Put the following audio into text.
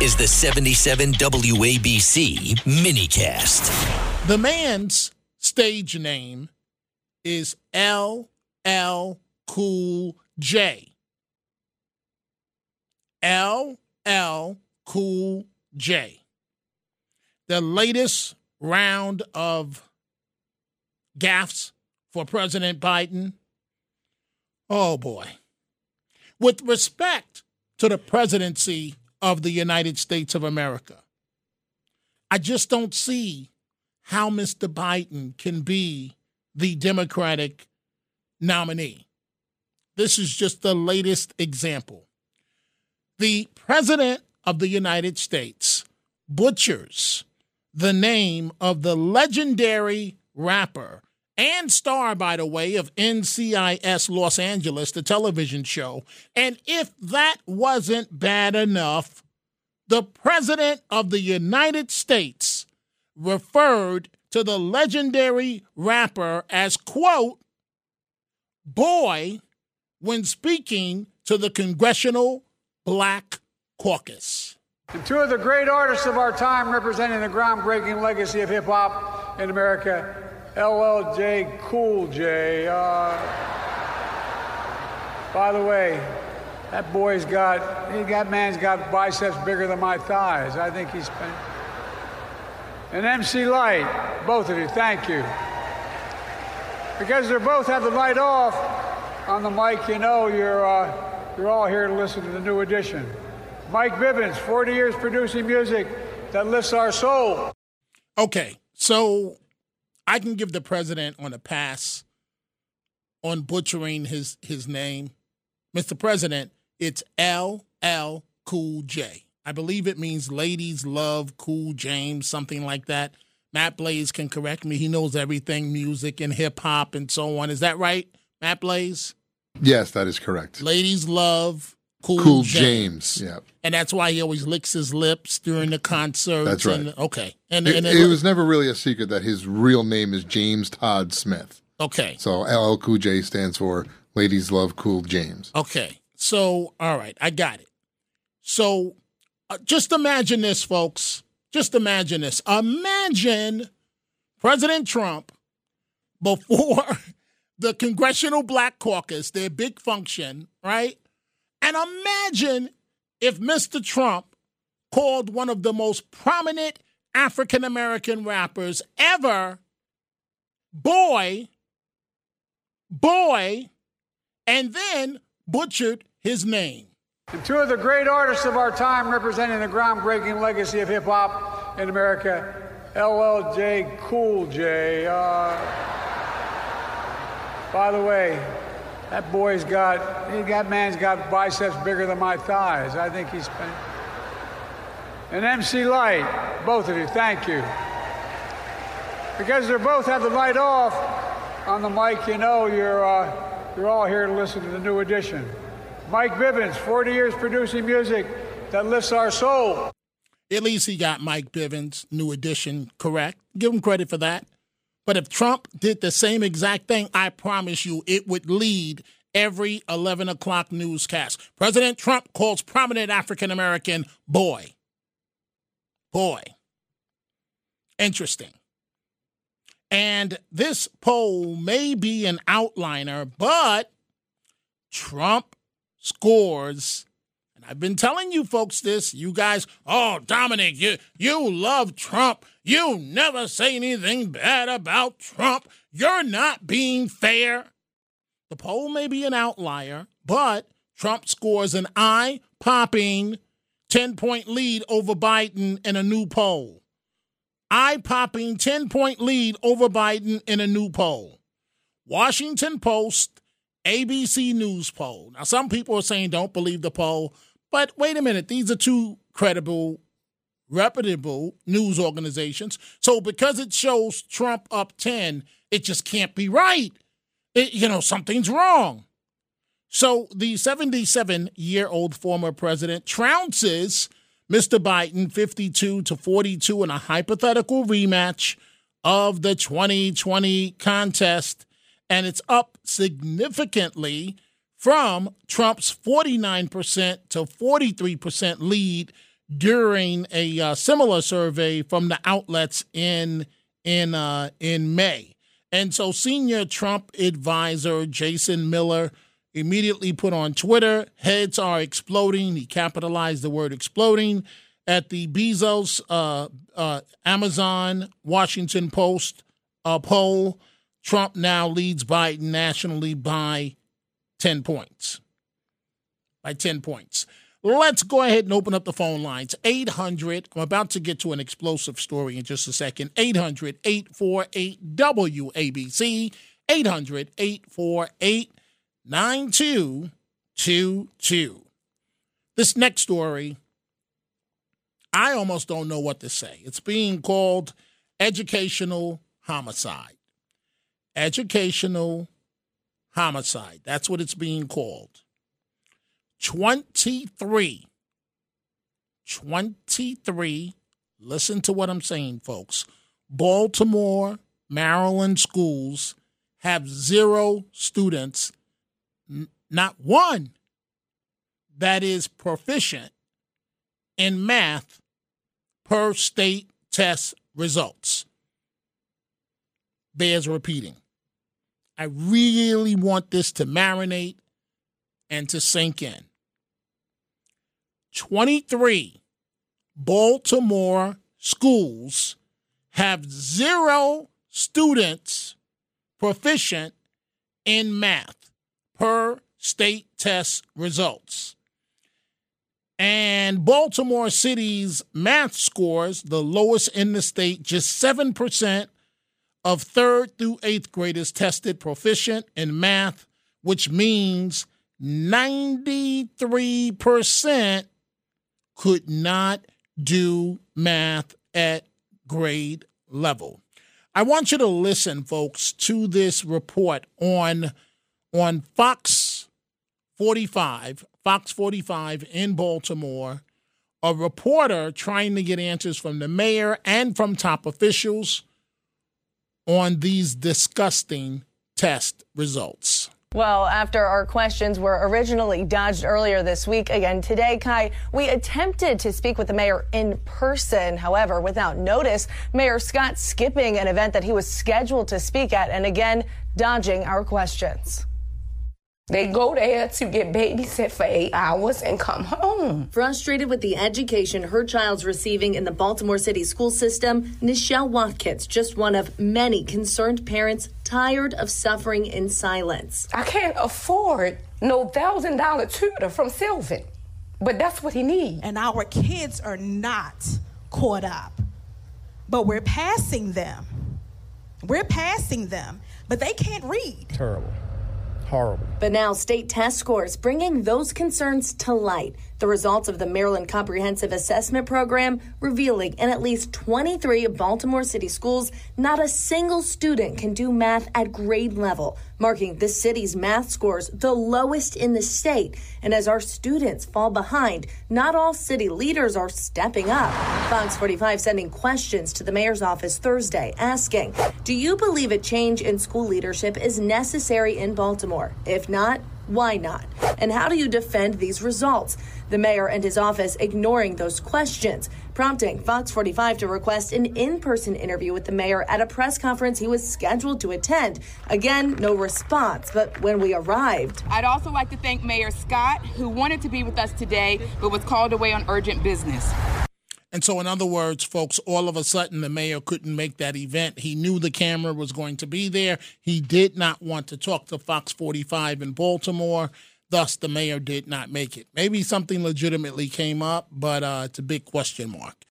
is the 77 WABC minicast. The man's stage name is LL Cool J. LL Cool J. The latest round of gaffes for President Biden. Oh boy. With respect to the presidency of the United States of America, I just don't see how Mr. Biden can be the Democratic nominee. This is just the latest example. The President of the United States butchers the name of the legendary rapper and star, by the way, of NCIS Los Angeles, the television show. And if that wasn't bad enough, the President of the United States referred to the legendary rapper as, quote, boy, when speaking to the Congressional Black Caucus. And two of the great artists of our time representing the groundbreaking legacy of hip hop in America, LLJ Cool J. Uh, by the way, that boy's got, he got man's got biceps bigger than my thighs. I think he's been. And MC Lyte, both of you, thank you. Because they both have the light off on the mic, you know you're, uh, you're all here to listen to the new edition. Mike Bivins, 40 years producing music that lifts our soul. Okay, so I can give the president on a pass on butchering his his name. Mr. President, it's LL Cool J. I believe it means ladies love Cool James, something like that. Matt Blaze can correct me. He knows everything music and hip hop and so on. Is that right, Matt Blaze? Yes, that is correct. Ladies love Cool, Cool James. James. Yeah. And that's why he always licks his lips during the concerts. That's right. And, okay. And, It, and it was never really a secret that his real name is James Todd Smith. okay. So LL Cool J stands for Ladies Love Cool James. Okay. So, all right, I got it. So, uh, just imagine this, folks. Just imagine this. Imagine President Trump before the Congressional Black Caucus, their big function, right? And imagine if Mr. Trump called one of the most prominent African American rappers ever boy, boy, and then butchered his name. And two of the great artists of our time representing the groundbreaking legacy of hip hop in America, LLJ Cool J. Uh, by the way, that boy's got, he got man's got biceps bigger than my thighs. I think he's. And MC Lyte, both of you, thank you. Because they both have the light off on the mic, you know you're, uh, you're all here to listen to the new edition. Mike Bivins, 40 years producing music that lifts our soul. At least he got Mike Bivins' new edition correct. Give him credit for that. But if Trump did the same exact thing, I promise you it would lead every 11 o'clock newscast. President Trump calls prominent African American boy. Boy. Interesting. And this poll may be an outliner, but Trump scores. I've been telling you folks this. You guys, oh, Dominic, you, you love Trump. You never say anything bad about Trump. You're not being fair. The poll may be an outlier, but Trump scores an eye popping 10 point lead over Biden in a new poll. Eye popping 10 point lead over Biden in a new poll. Washington Post, ABC News poll. Now, some people are saying don't believe the poll, but wait a minute. These are two credible, reputable news organizations. So because it shows Trump up 10, it just can't be right. It, you know, something's wrong. So the 77 year old former president trounces Mr. Biden 52 to 42 in a hypothetical rematch of the 2020 contest. And it's up significantly from Trump's 49% to 43% lead during a uh, similar survey from the outlets in in uh, in May. And so, senior Trump advisor Jason Miller immediately put on Twitter, heads are exploding. He capitalized the word exploding at the Bezos, uh, uh, Amazon, Washington Post uh, poll. Trump now leads Biden nationally by 10 points. By 10 points. Let's go ahead and open up the phone lines. 800, I'm about to get to an explosive story in just a second. 800 848 WABC. 800 848 9222. This next story, I almost don't know what to say. It's being called educational homicide. Educational homicide. That's what it's being called. 23. 23. Listen to what I'm saying, folks. Baltimore, Maryland schools have zero students, n- not one, that is proficient in math per state test results. Bears repeating. I really want this to marinate and to sink in. 23 Baltimore schools have zero students proficient in math per state test results. And Baltimore City's math scores, the lowest in the state, just 7% of third through eighth graders tested proficient in math, which means 93% could not do math at grade level. I want you to listen, folks, to this report on, on Fox 45, Fox 45 in Baltimore. A reporter trying to get answers from the mayor and from top officials on these disgusting test results. Well, after our questions were originally dodged earlier this week, again today, Kai, we attempted to speak with the mayor in person. However, without notice, Mayor Scott skipping an event that he was scheduled to speak at and again dodging our questions. They go there to get babysit for eight hours and come home. Frustrated with the education her child's receiving in the Baltimore City school system, Nichelle Watkins, just one of many concerned parents tired of suffering in silence. I can't afford no thousand dollar tutor from Sylvan, but that's what he needs. And our kids are not caught up, but we're passing them. We're passing them, but they can't read. Terrible horrible. But now, state test scores bringing those concerns to light. The results of the Maryland Comprehensive Assessment Program revealing in at least 23 Baltimore City schools, not a single student can do math at grade level, marking the city's math scores the lowest in the state. And as our students fall behind, not all city leaders are stepping up. Fox 45 sending questions to the mayor's office Thursday asking, Do you believe a change in school leadership is necessary in Baltimore? If not, why not? And how do you defend these results? The mayor and his office ignoring those questions, prompting Fox 45 to request an in person interview with the mayor at a press conference he was scheduled to attend. Again, no response, but when we arrived. I'd also like to thank Mayor Scott, who wanted to be with us today but was called away on urgent business. And so, in other words, folks, all of a sudden the mayor couldn't make that event. He knew the camera was going to be there. He did not want to talk to Fox 45 in Baltimore. Thus, the mayor did not make it. Maybe something legitimately came up, but uh, it's a big question mark.